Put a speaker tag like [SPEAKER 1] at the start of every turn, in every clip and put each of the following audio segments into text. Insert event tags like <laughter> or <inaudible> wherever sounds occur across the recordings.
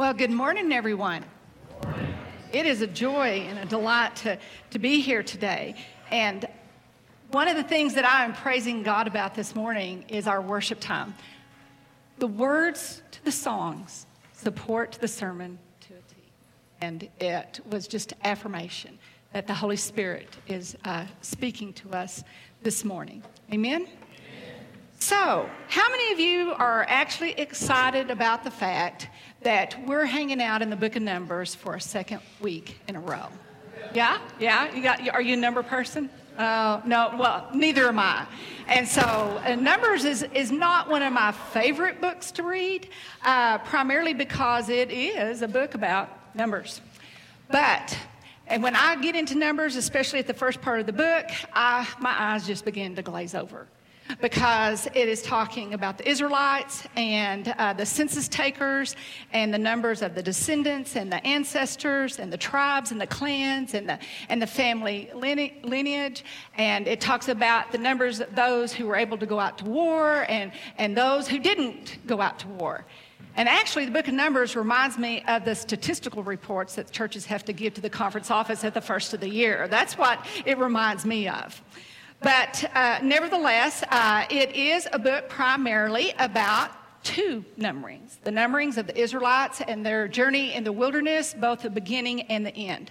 [SPEAKER 1] Well, good morning, everyone. It is a joy and a delight to, to be here today. And one of the things that I am praising God about this morning is our worship time. The words to the songs support the sermon to a T. And it was just affirmation that the Holy Spirit is uh, speaking to us this morning. Amen? So, how many of you are actually excited about the fact that we're hanging out in the book of Numbers for a second week in a row? Yeah? Yeah? You got, are you a number person? Uh, no, well, neither am I. And so, uh, Numbers is, is not one of my favorite books to read, uh, primarily because it is a book about numbers. But and when I get into Numbers, especially at the first part of the book, I, my eyes just begin to glaze over because it is talking about the Israelites and uh, the census takers and the numbers of the descendants and the ancestors and the tribes and the clans and the, and the family lineage. And it talks about the numbers of those who were able to go out to war and, and those who didn't go out to war. And actually, the book of Numbers reminds me of the statistical reports that churches have to give to the conference office at the first of the year. That's what it reminds me of. But uh, nevertheless, uh, it is a book primarily about two numberings the numberings of the Israelites and their journey in the wilderness, both the beginning and the end.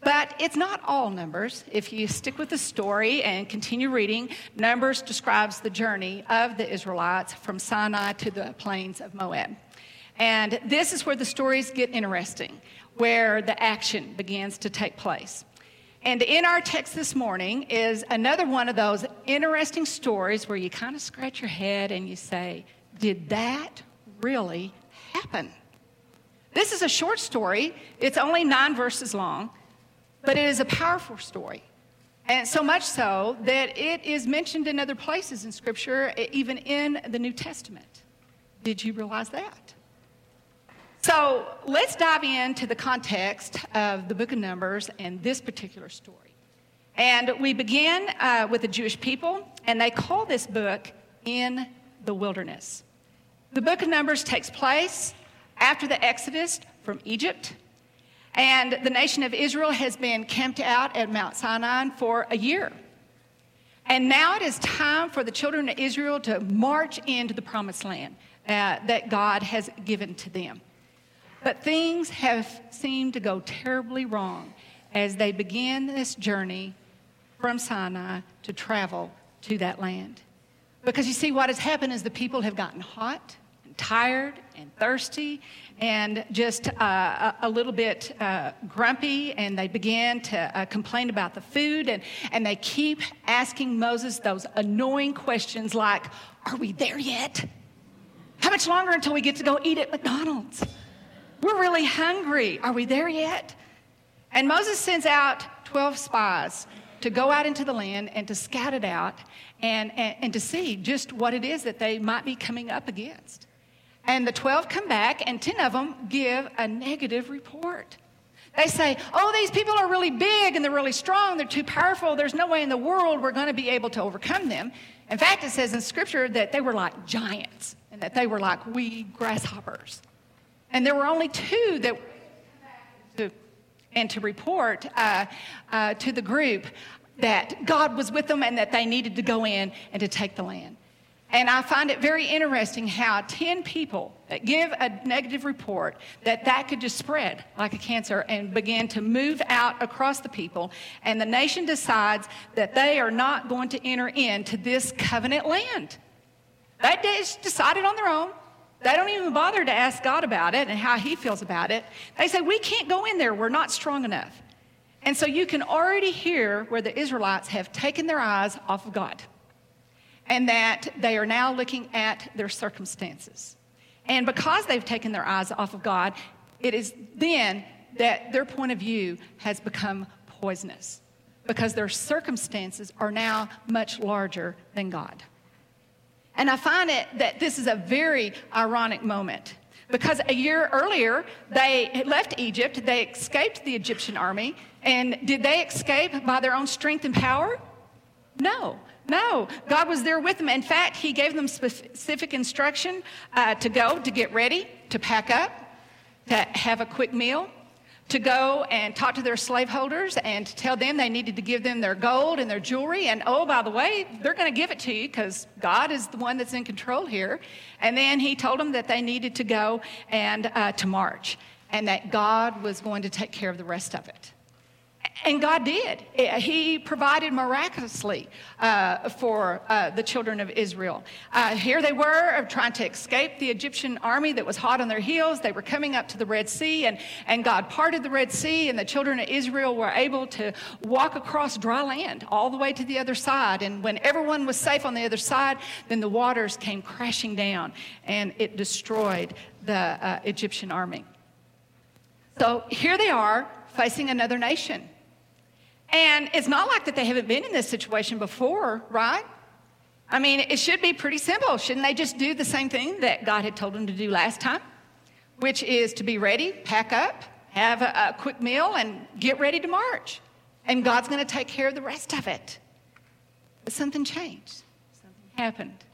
[SPEAKER 1] But it's not all Numbers. If you stick with the story and continue reading, Numbers describes the journey of the Israelites from Sinai to the plains of Moab. And this is where the stories get interesting, where the action begins to take place. And in our text this morning is another one of those interesting stories where you kind of scratch your head and you say, Did that really happen? This is a short story. It's only nine verses long, but it is a powerful story. And so much so that it is mentioned in other places in Scripture, even in the New Testament. Did you realize that? So let's dive into the context of the book of Numbers and this particular story. And we begin uh, with the Jewish people, and they call this book In the Wilderness. The book of Numbers takes place after the Exodus from Egypt, and the nation of Israel has been camped out at Mount Sinai for a year. And now it is time for the children of Israel to march into the promised land uh, that God has given to them. But things have seemed to go terribly wrong as they begin this journey from Sinai to travel to that land. Because you see, what has happened is the people have gotten hot and tired and thirsty and just uh, a, little bit uh, grumpy, and they began to uh, complain about the food. And, and they keep asking Moses those annoying questions like, Are we there yet? How much longer until we get to go eat at McDonald's? We're really hungry. Are we there yet? And Moses sends out 12 spies to go out into the land and to scout it out and, and, and, to see just what it is that they might be coming up against. And the 12 come back, and 10 of them give a negative report. They say, Oh, these people are really big and they're really strong, they're too powerful, there's no way in the world we're going to be able to overcome them. In fact, it says in Scripture that they were like giants and that they were like wee grasshoppers. And there were only two that to, and to report uh, uh, to the group that God was with them and that they needed to go in and to take the land. And I find it very interesting how 10 people that give a negative report that that could just spread like a cancer and begin to move out across the people and the nation decides that they are not going to enter into this covenant land. They just decided on their own they don't even bother to ask God about it and how He feels about it. They say, We can't go in there, we're not strong enough. And so you can already hear where the Israelites have taken their eyes off of God and that they are now looking at their circumstances. And because they've taken their eyes off of God, it is then that their point of view has become poisonous because their circumstances are now much larger than God. And I find it that this is a very ironic moment because a year earlier they left Egypt, they escaped the Egyptian army, and did they escape by their own strength and power? No. No, God was there with them. In fact, He gave them specific instruction uh, to go, to get ready, to pack up, to have a quick meal, to go and talk to their slaveholders and to tell them they needed to give them their gold and their jewelry. And oh, by the way, they're going to give it to you because God is the one that's in control here. And then he told them that they needed to go and uh, to march and that God was going to take care of the rest of it. And God did. He provided miraculously uh, for uh, the children of Israel. Uh, here they were trying to escape the Egyptian army that was hot on their heels. They were coming up to the Red Sea, and, and God parted the Red Sea, and the children of Israel were able to walk across dry land all the way to the other side. And when everyone was safe on the other side, then the waters came crashing down, and it destroyed the uh, Egyptian army. So here they are facing another nation. And it's not like that they haven't been in this situation before, right? I mean, it should be pretty simple. Shouldn't they just do the same thing that God had told them to do last time? Which is to be ready, pack up, have a, a quick meal, and get ready to march. And God's going to take care of the rest of it. But something changed, something happened.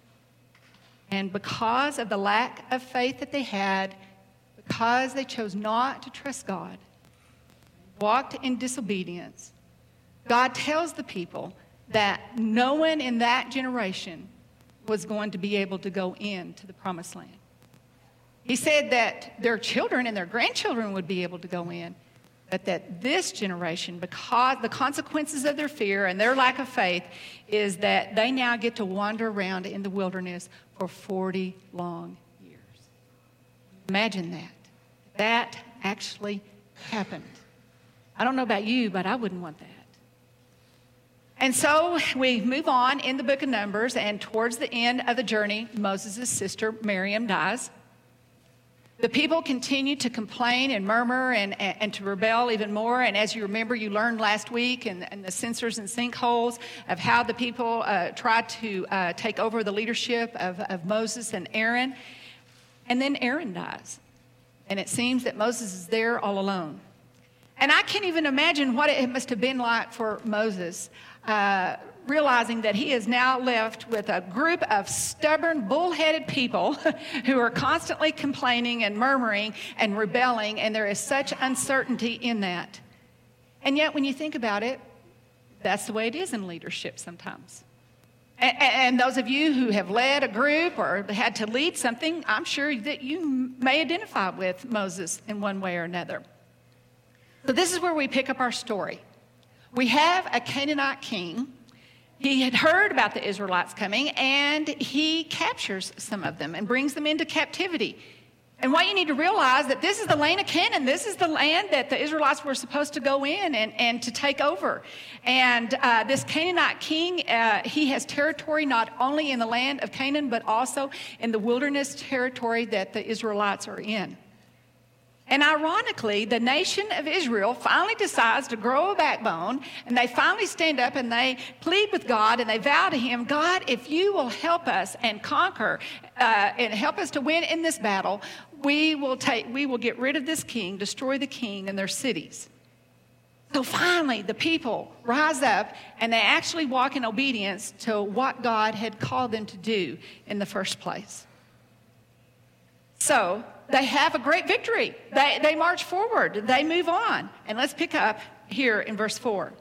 [SPEAKER 1] And because of the lack of faith that they had, because they chose not to trust God, walked in disobedience, God tells the people that no one in that generation was going to be able to go into the promised land. He said that their children and their grandchildren would be able to go in, but that this generation, because the consequences of their fear and their lack of faith, is that they now get to wander around in the wilderness for 40 long years. Imagine that. That actually happened. I don't know about you, but I wouldn't want that. And so we move on in the book of Numbers, and towards the end of the journey, Moses' sister Miriam dies. The people continue to complain and murmur and, and, and, to rebel even more. And as you remember, you learned last week in the censers and sinkholes of how the people uh, tried to uh, take over the leadership of, of Moses and Aaron. And then Aaron dies. And it seems that Moses is there all alone. And I can't even imagine what it must have been like for Moses uh, realizing that he is now left with a group of stubborn, bullheaded people <laughs> who are constantly complaining and murmuring and rebelling, and there is such uncertainty in that. And yet, when you think about it, that's the way it is in leadership sometimes. And, and, those of you who have led a group or had to lead something, I'm sure that you may identify with Moses in one way or another. So, this is where we pick up our story. We have a Canaanite king. He had heard about the Israelites coming and he captures some of them and brings them into captivity. And what you need to realize that this is the land of Canaan. This is the land that the Israelites were supposed to go in and, and to take over. And uh, this Canaanite king, uh, he has territory not only in the land of Canaan, but also in the wilderness territory that the Israelites are in. And ironically, the nation of Israel finally decides to grow a backbone and they finally stand up and they plead with God and they vow to Him God, if you will help us and conquer uh, and help us to win in this battle, we will, take, we will get rid of this king, destroy the king and their cities. So finally, the people rise up and they actually walk in obedience to what God had called them to do in the first place. So they have a great victory. They, they march forward, they move on. And let's pick up here in verse 4.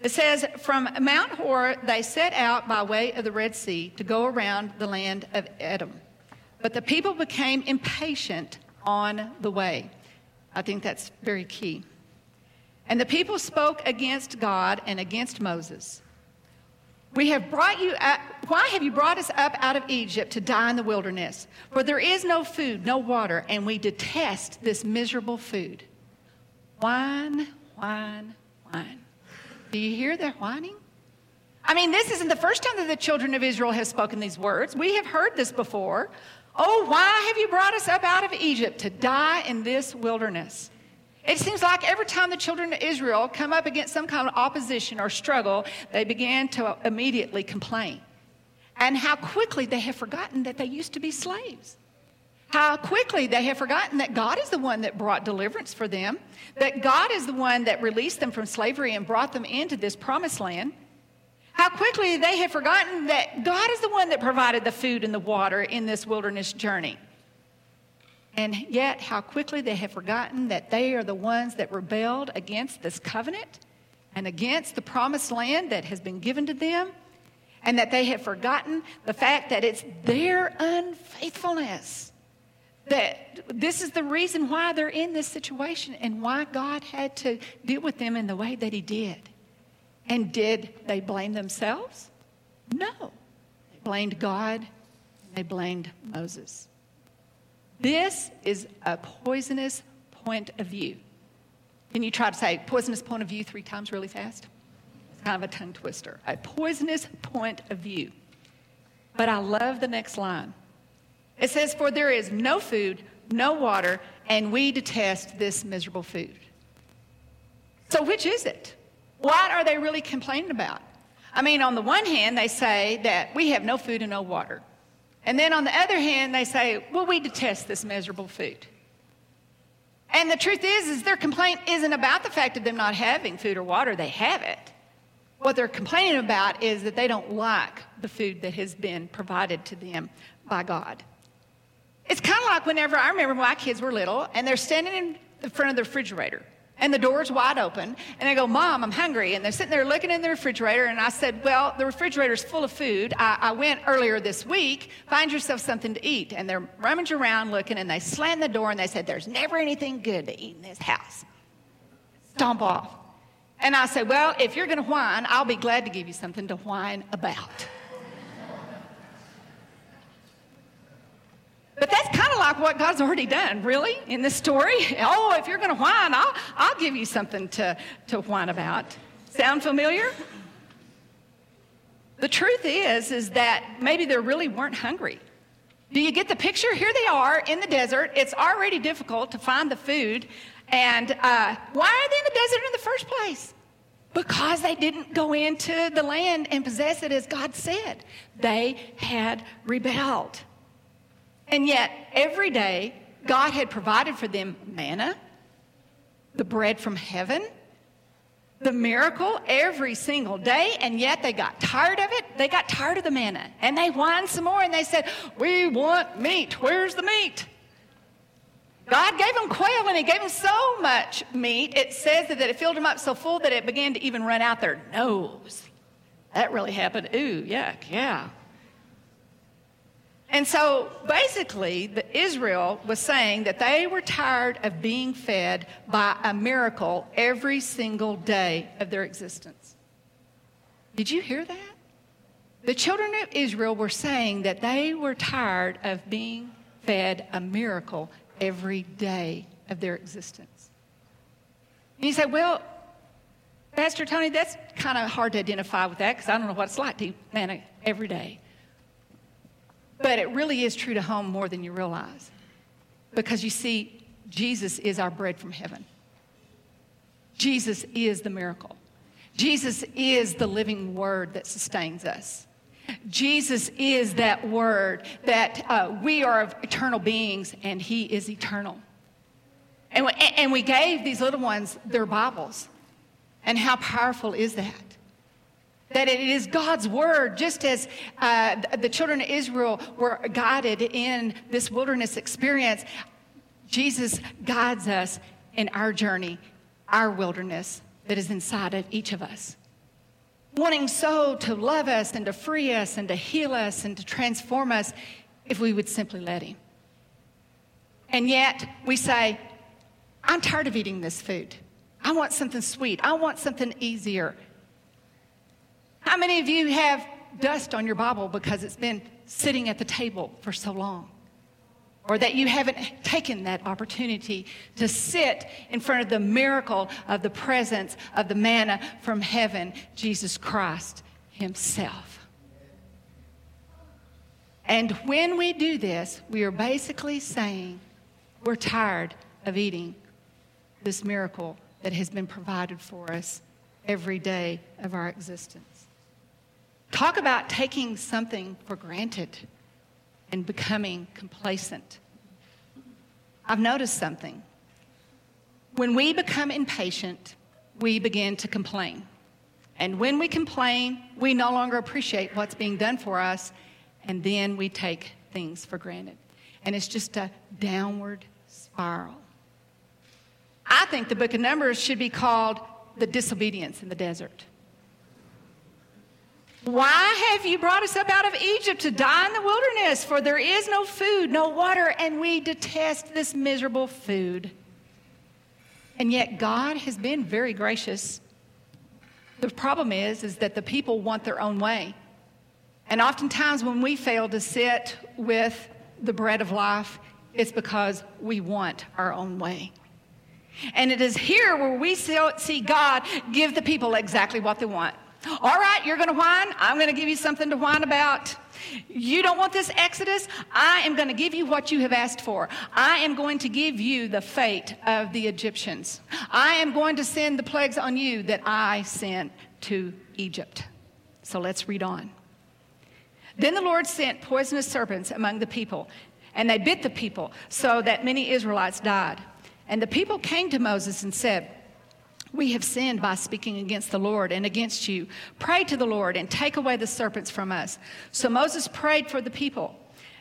[SPEAKER 1] It says, From Mount Hor they set out by way of the Red Sea to go around the land of Edom. But the people became impatient on the way. I think that's very key. And the people spoke against God and against Moses. We have brought you up, why have you brought us up out of Egypt to die in the wilderness? For there is no food, no water, and we detest this miserable food. Whine, whine, whine. Do you hear their whining? I mean, this isn't the first time that the children of Israel have spoken these words. We have heard this before. Oh, why have you brought us up out of Egypt to die in this wilderness? It seems like every time the children of Israel come up against some kind of opposition or struggle, they began to immediately complain. And how quickly they have forgotten that they used to be slaves. How quickly they have forgotten that God is the one that brought deliverance for them, that God is the one that released them from slavery and brought them into this promised land. How quickly they have forgotten that God is the one that provided the food and the water in this wilderness journey. And yet how quickly they have forgotten that they are the ones that rebelled against this covenant and against the promised land that has been given to them, and that they have forgotten the fact that it's their unfaithfulness. That this is the reason why they're in this situation and why God had to deal with them in the way that He did. And did they blame themselves? No. They blamed God they blamed Moses. This is a poisonous point of view. Can you try to say poisonous point of view three times really fast? It's kind of a tongue twister. A poisonous point of view. But I love the next line. It says, For there is no food, no water, and we detest this miserable food. So, which is it? What are they really complaining about? I mean, on the one hand, they say that we have no food and no water. And then on the other hand, they say, well, we detest this miserable food. And the truth is, is their complaint isn't about the fact of them not having food or water. They have it. What they're complaining about is that they don't like the food that has been provided to them by God. It's kind of like whenever I remember my kids were little and they're standing in the front of the refrigerator and the door's wide open. And they go, Mom, I'm hungry. And they're sitting there looking in the refrigerator. And I said, Well, the refrigerator's full of food. I, I went earlier this week. Find yourself something to eat. And they're rummaging around looking and they slam the door and they said, There's never anything good to eat in this house. Stomp off. And I said, Well, if you're going to whine, I'll be glad to give you something to whine about. But that's kind of like what God's already done, really, in this story. Oh, if you're going to whine, I'll, I'll give you something to, to whine about. Sound familiar? The truth is, is that maybe they really weren't hungry. Do you get the picture? Here they are in the desert. It's already difficult to find the food. And uh, why are they in the desert in the first place? Because they didn't go into the land and possess it as God said. They had rebelled. And yet, every day, God had provided for them manna, the bread from heaven, the miracle every single day, and yet they got tired of it. They got tired of the manna. And they whined some more and they said, We want meat. Where's the meat? God gave them quail and He gave them so much meat, it says that it filled them up so full that it began to even run out their nose. That really happened. Ooh, yuck, yeah. And so basically, the Israel was saying that they were tired of being fed by a miracle every single day of their existence. Did you hear that? The children of Israel were saying that they were tired of being fed a miracle every day of their existence. And you say, well, Pastor Tony, that's kind of hard to identify with that because I don't know what it's like to eat manna every day. But it really is true to home more than you realize. Because you see, Jesus is our bread from heaven. Jesus is the miracle. Jesus is the living word that sustains us. Jesus is that word that uh, we are of eternal beings and he is eternal. And we, and we gave these little ones their Bibles. And how powerful is that? That it is God's word, just as uh, the children of Israel were guided in this wilderness experience. Jesus guides us in our journey, our wilderness that is inside of each of us. Wanting so to love us and to free us and to heal us and to transform us if we would simply let Him. And yet we say, I'm tired of eating this food. I want something sweet. I want something easier. How many of you have dust on your Bible because it's been sitting at the table for so long? Or that you haven't taken that opportunity to sit in front of the miracle of the presence of the manna from heaven, Jesus Christ Himself. And when we do this, we are basically saying we're tired of eating this miracle that has been provided for us every day of our existence. Talk about taking something for granted and becoming complacent. I've noticed something. When we become impatient, we begin to complain. And when we complain, we no longer appreciate what's being done for us, and then we take things for granted. and it's just a downward spiral. I think the book of Numbers should be called The Disobedience in the Desert. Why have you brought us up out of Egypt to die in the wilderness? For there is no food, no water, and we detest this miserable food. And yet God has been very gracious. The problem is, is that the people want their own way. And oftentimes when we fail to sit with the bread of life, it's because we want our own way. And it is here where we see God give the people exactly what they want. All right, you're going to whine. I'm going to give you something to whine about. You don't want this Exodus? I am going to give you what you have asked for. I am going to give you the fate of the Egyptians. I am going to send the plagues on you that I sent to Egypt. So let's read on. Then the Lord sent poisonous serpents among the people, and they bit the people, so that many Israelites died. And the people came to Moses and said, we have sinned by speaking against the Lord and against you. Pray to the Lord and take away the serpents from us. So Moses prayed for the people.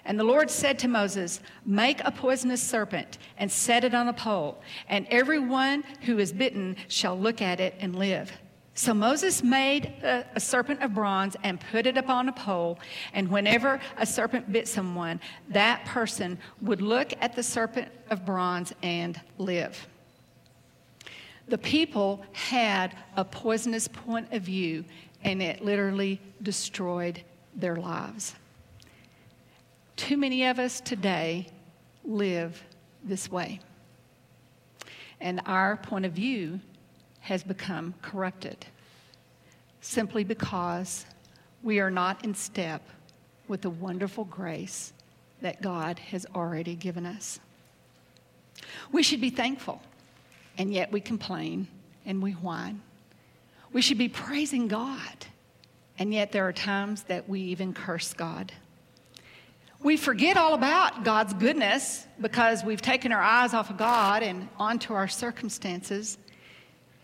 [SPEAKER 1] And the Lord said to Moses, Make a poisonous serpent and set it on a pole, and everyone who is bitten shall look at it and live. So Moses made a, a, serpent of bronze and put it upon a pole. And whenever a serpent bit someone, that person would look at the serpent of bronze and live. The people had a poisonous point of view, and it literally destroyed their lives. Too many of us today live this way. And our point of view has become corrupted simply because we are not in step with the wonderful grace that God has already given us. We should be thankful and yet we complain and we whine. We should be praising God, and yet there are times that we even curse God. We forget all about God's goodness because we've taken our eyes off of God and onto our circumstances.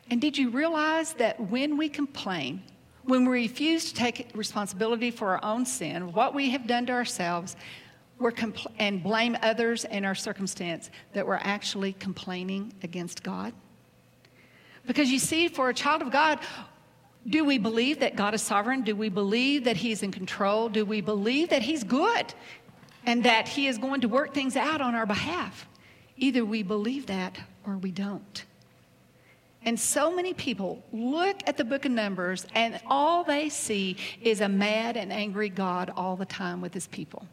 [SPEAKER 1] And did you realize that when we complain, when we refuse to take responsibility for our own sin, what we have done to ourselves, we're compl- and blame others and our circumstance, that we're actually complaining against God? Because you see, for a child of God, do we believe that God is sovereign? Do we believe that He's in control? Do we believe that He's good and that He is going to work things out on our behalf? Either we believe that or we don't. And so many people look at the book of Numbers and all they see is a mad and angry God all the time with his people.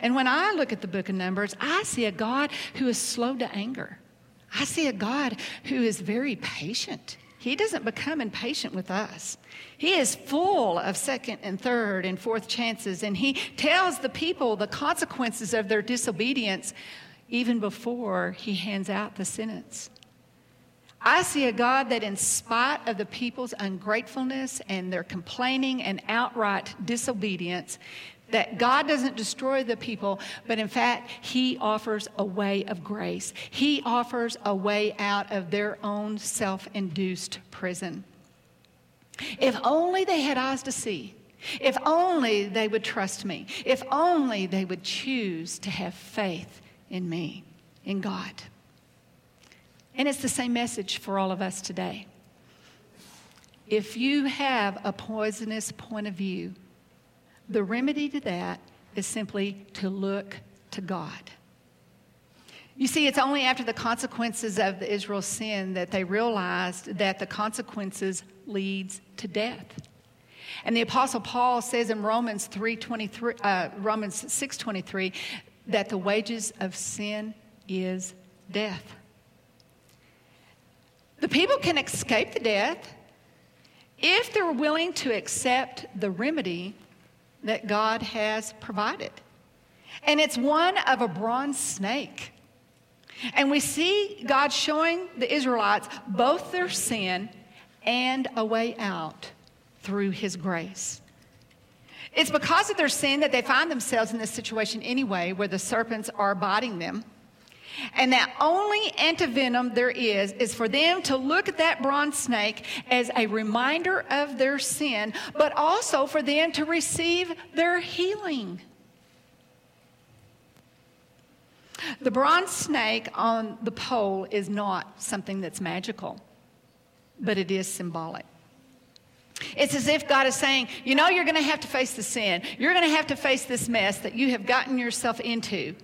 [SPEAKER 1] And when I look at the book of Numbers, I see a God who is slow to anger. I see a God who is very patient. He doesn't become impatient with us. He is full of second and third and fourth chances, and he tells the people the consequences of their disobedience even before he hands out the sentence. I see a God that, in spite of the people's ungratefulness and their complaining and outright disobedience, that God doesn't destroy the people, but in fact, He offers a way of grace. He offers a way out of their own self induced prison. If only they had eyes to see. If only they would trust me. If only they would choose to have faith in me, in God. And it's the same message for all of us today. If you have a poisonous point of view, the remedy to that is simply to look to God. You see, it's only after the consequences of the Israel's sin that they realized that the consequences leads to death. And the apostle Paul says in Romans 3:23 uh, Romans 6:23 that the wages of sin is death. The people can escape the death if they're willing to accept the remedy that God has provided. And it's one of a bronze snake. And we see God showing the Israelites both their sin and a way out through his grace. It's because of their sin that they find themselves in this situation anyway, where the serpents are biting them. And that only antivenom there is is for them to look at that bronze snake as a reminder of their sin, but also for them to receive their healing. The bronze snake on the pole is not something that's magical, but it is symbolic. It's as if God is saying, You know, you're going to have to face the sin. You're going to have to face this mess that you have gotten yourself into.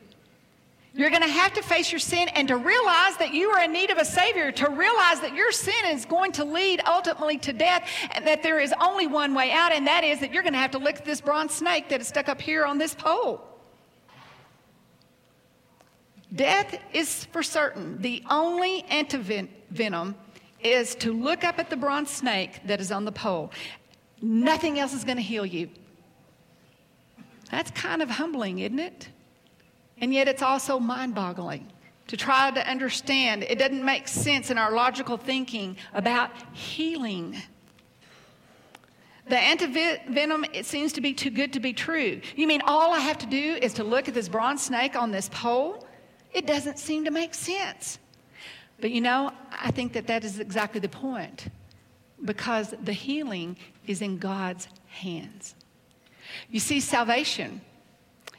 [SPEAKER 1] You're going to have to face your sin and to realize that you are in need of a Savior, to realize that your sin is going to lead ultimately to death, and that there is only one way out, and that is that you're going to have to lick this bronze snake that is stuck up here on this pole. Death is for certain. The only antivenom is to look up at the bronze snake that is on the pole. Nothing else is going to heal you. That's kind of humbling, isn't it? And yet it's also mind boggling to try to understand. It doesn't make sense in our logical thinking about healing. The antivenom, it seems to be too good to be true. You mean all I have to do is to look at this bronze snake on this pole? It doesn't seem to make sense. But you know, I think that that is exactly the point because the healing is in God's hands. You see, salvation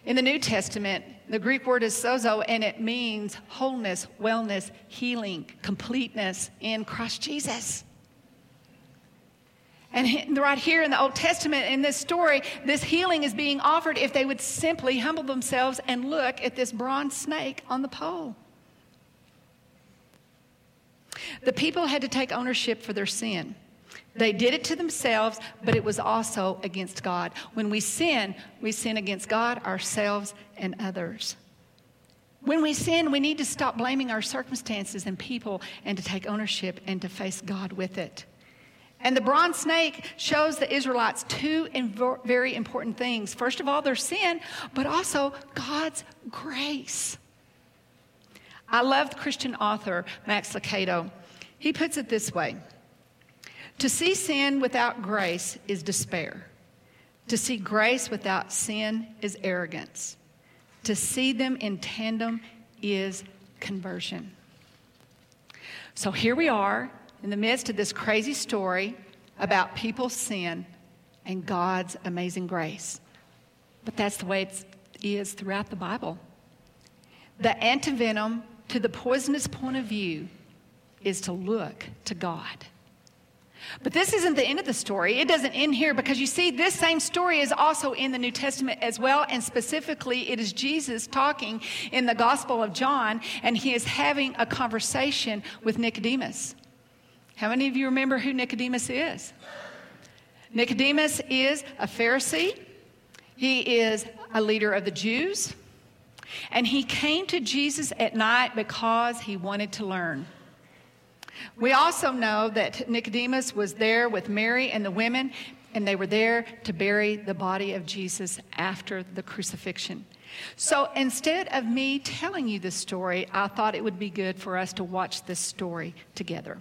[SPEAKER 1] in the New Testament, the Greek word is sozo, and it means wholeness, wellness, healing, completeness in Christ Jesus. And right here in the Old Testament, in this story, this healing is being offered if they would simply humble themselves and look at this bronze snake on the pole. The people had to take ownership for their sin. They did it to themselves, but it was also against God. When we sin, we sin against God, ourselves, and others. When we sin, we need to stop blaming our circumstances and people and to take ownership and to face God with it. And the bronze snake shows the Israelites two very important things. First of all, their sin, but also God's grace. I love the Christian author Max Lucado. He puts it this way To see sin without grace is despair. To see grace without sin is arrogance. To see them in tandem is conversion. So here we are in the midst of this crazy story about people's sin and God's amazing grace. But that's the way it is throughout the Bible. The antivenom to the poisonous point of view is to look to God. But this isn't the end of the story. It doesn't end here because you see, this same story is also in the New Testament as well. And specifically, it is Jesus talking in the Gospel of John, and he is having a conversation with Nicodemus. How many of you remember who Nicodemus is? Nicodemus is a Pharisee, he is a leader of the Jews, and he came to Jesus at night because he wanted to learn. We also know that Nicodemus was there with Mary and the women, and they were there to bury the body of Jesus after the crucifixion. So instead of me telling you this story, I thought it would be good for us to watch this story together.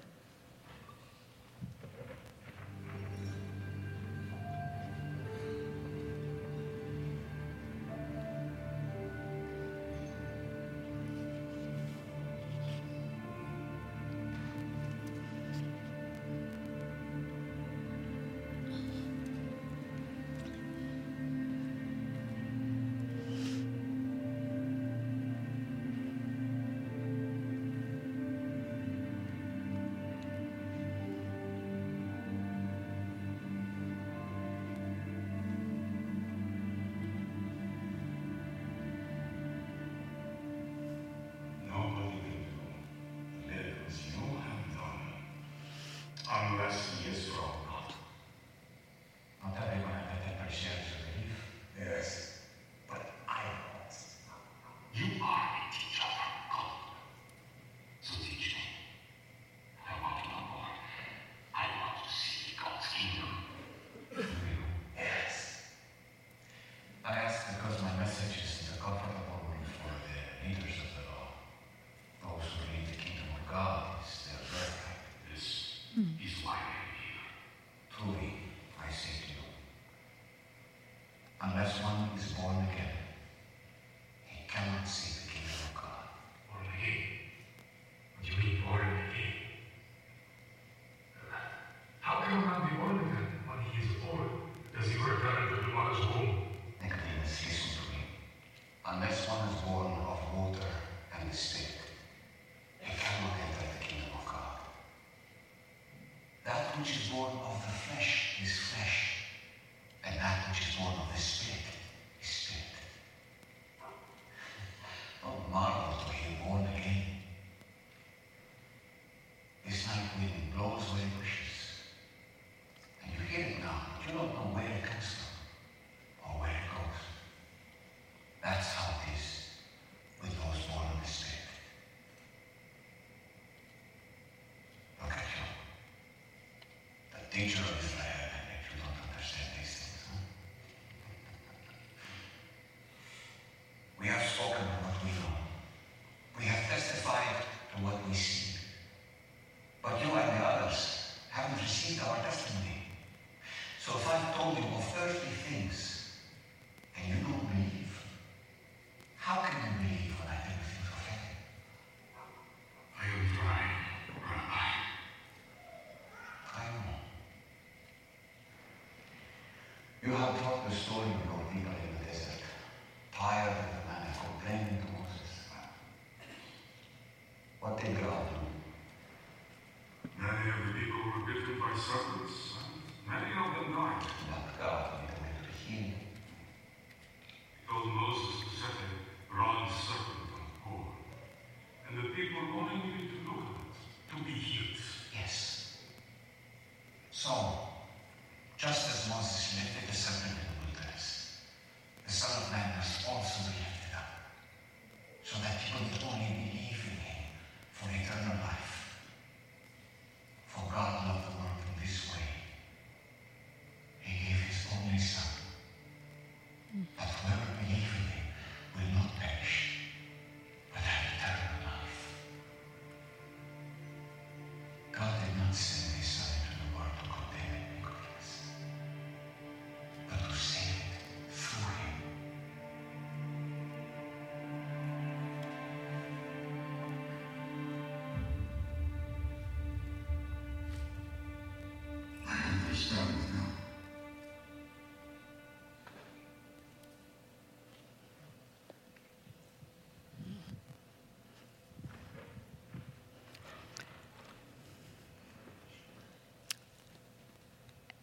[SPEAKER 2] Did God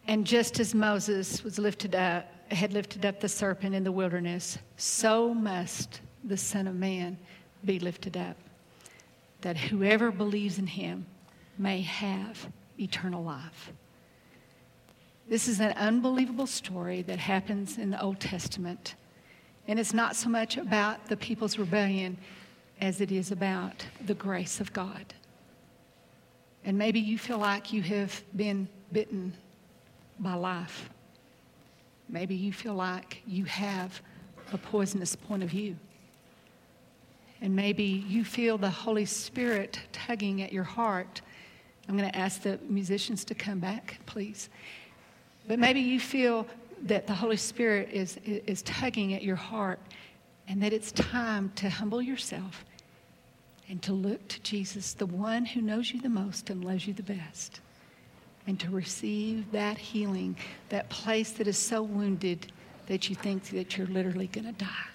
[SPEAKER 1] And just as Moses was lifted up, had lifted up the serpent in the wilderness, so must the Son of Man be lifted up, that whoever believes in him may have eternal life. This is an unbelievable story that happens in the Old Testament. And it's not so much about the people's rebellion as it is about the grace of God. And maybe you feel like you have been bitten by life. Maybe you feel like you have a poisonous point of view. And maybe you feel the Holy Spirit tugging at your heart. I'm going to ask the musicians to come back, please. But maybe you feel that the Holy Spirit is, is tugging at your heart and that it's time to humble yourself and to look to Jesus, the one who knows you the most and loves you the best, and to receive that healing, that place that is so wounded that you think that you're literally going to die.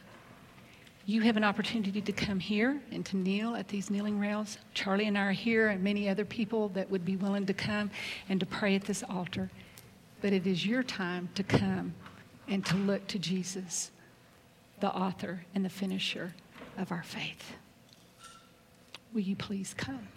[SPEAKER 1] You have an opportunity to come here and to kneel at these kneeling rails. Charlie and I are here, and many other people that would be willing to come and to pray at this altar. But it is your time to come and to look to Jesus, the author and the finisher of our faith. Will you please come?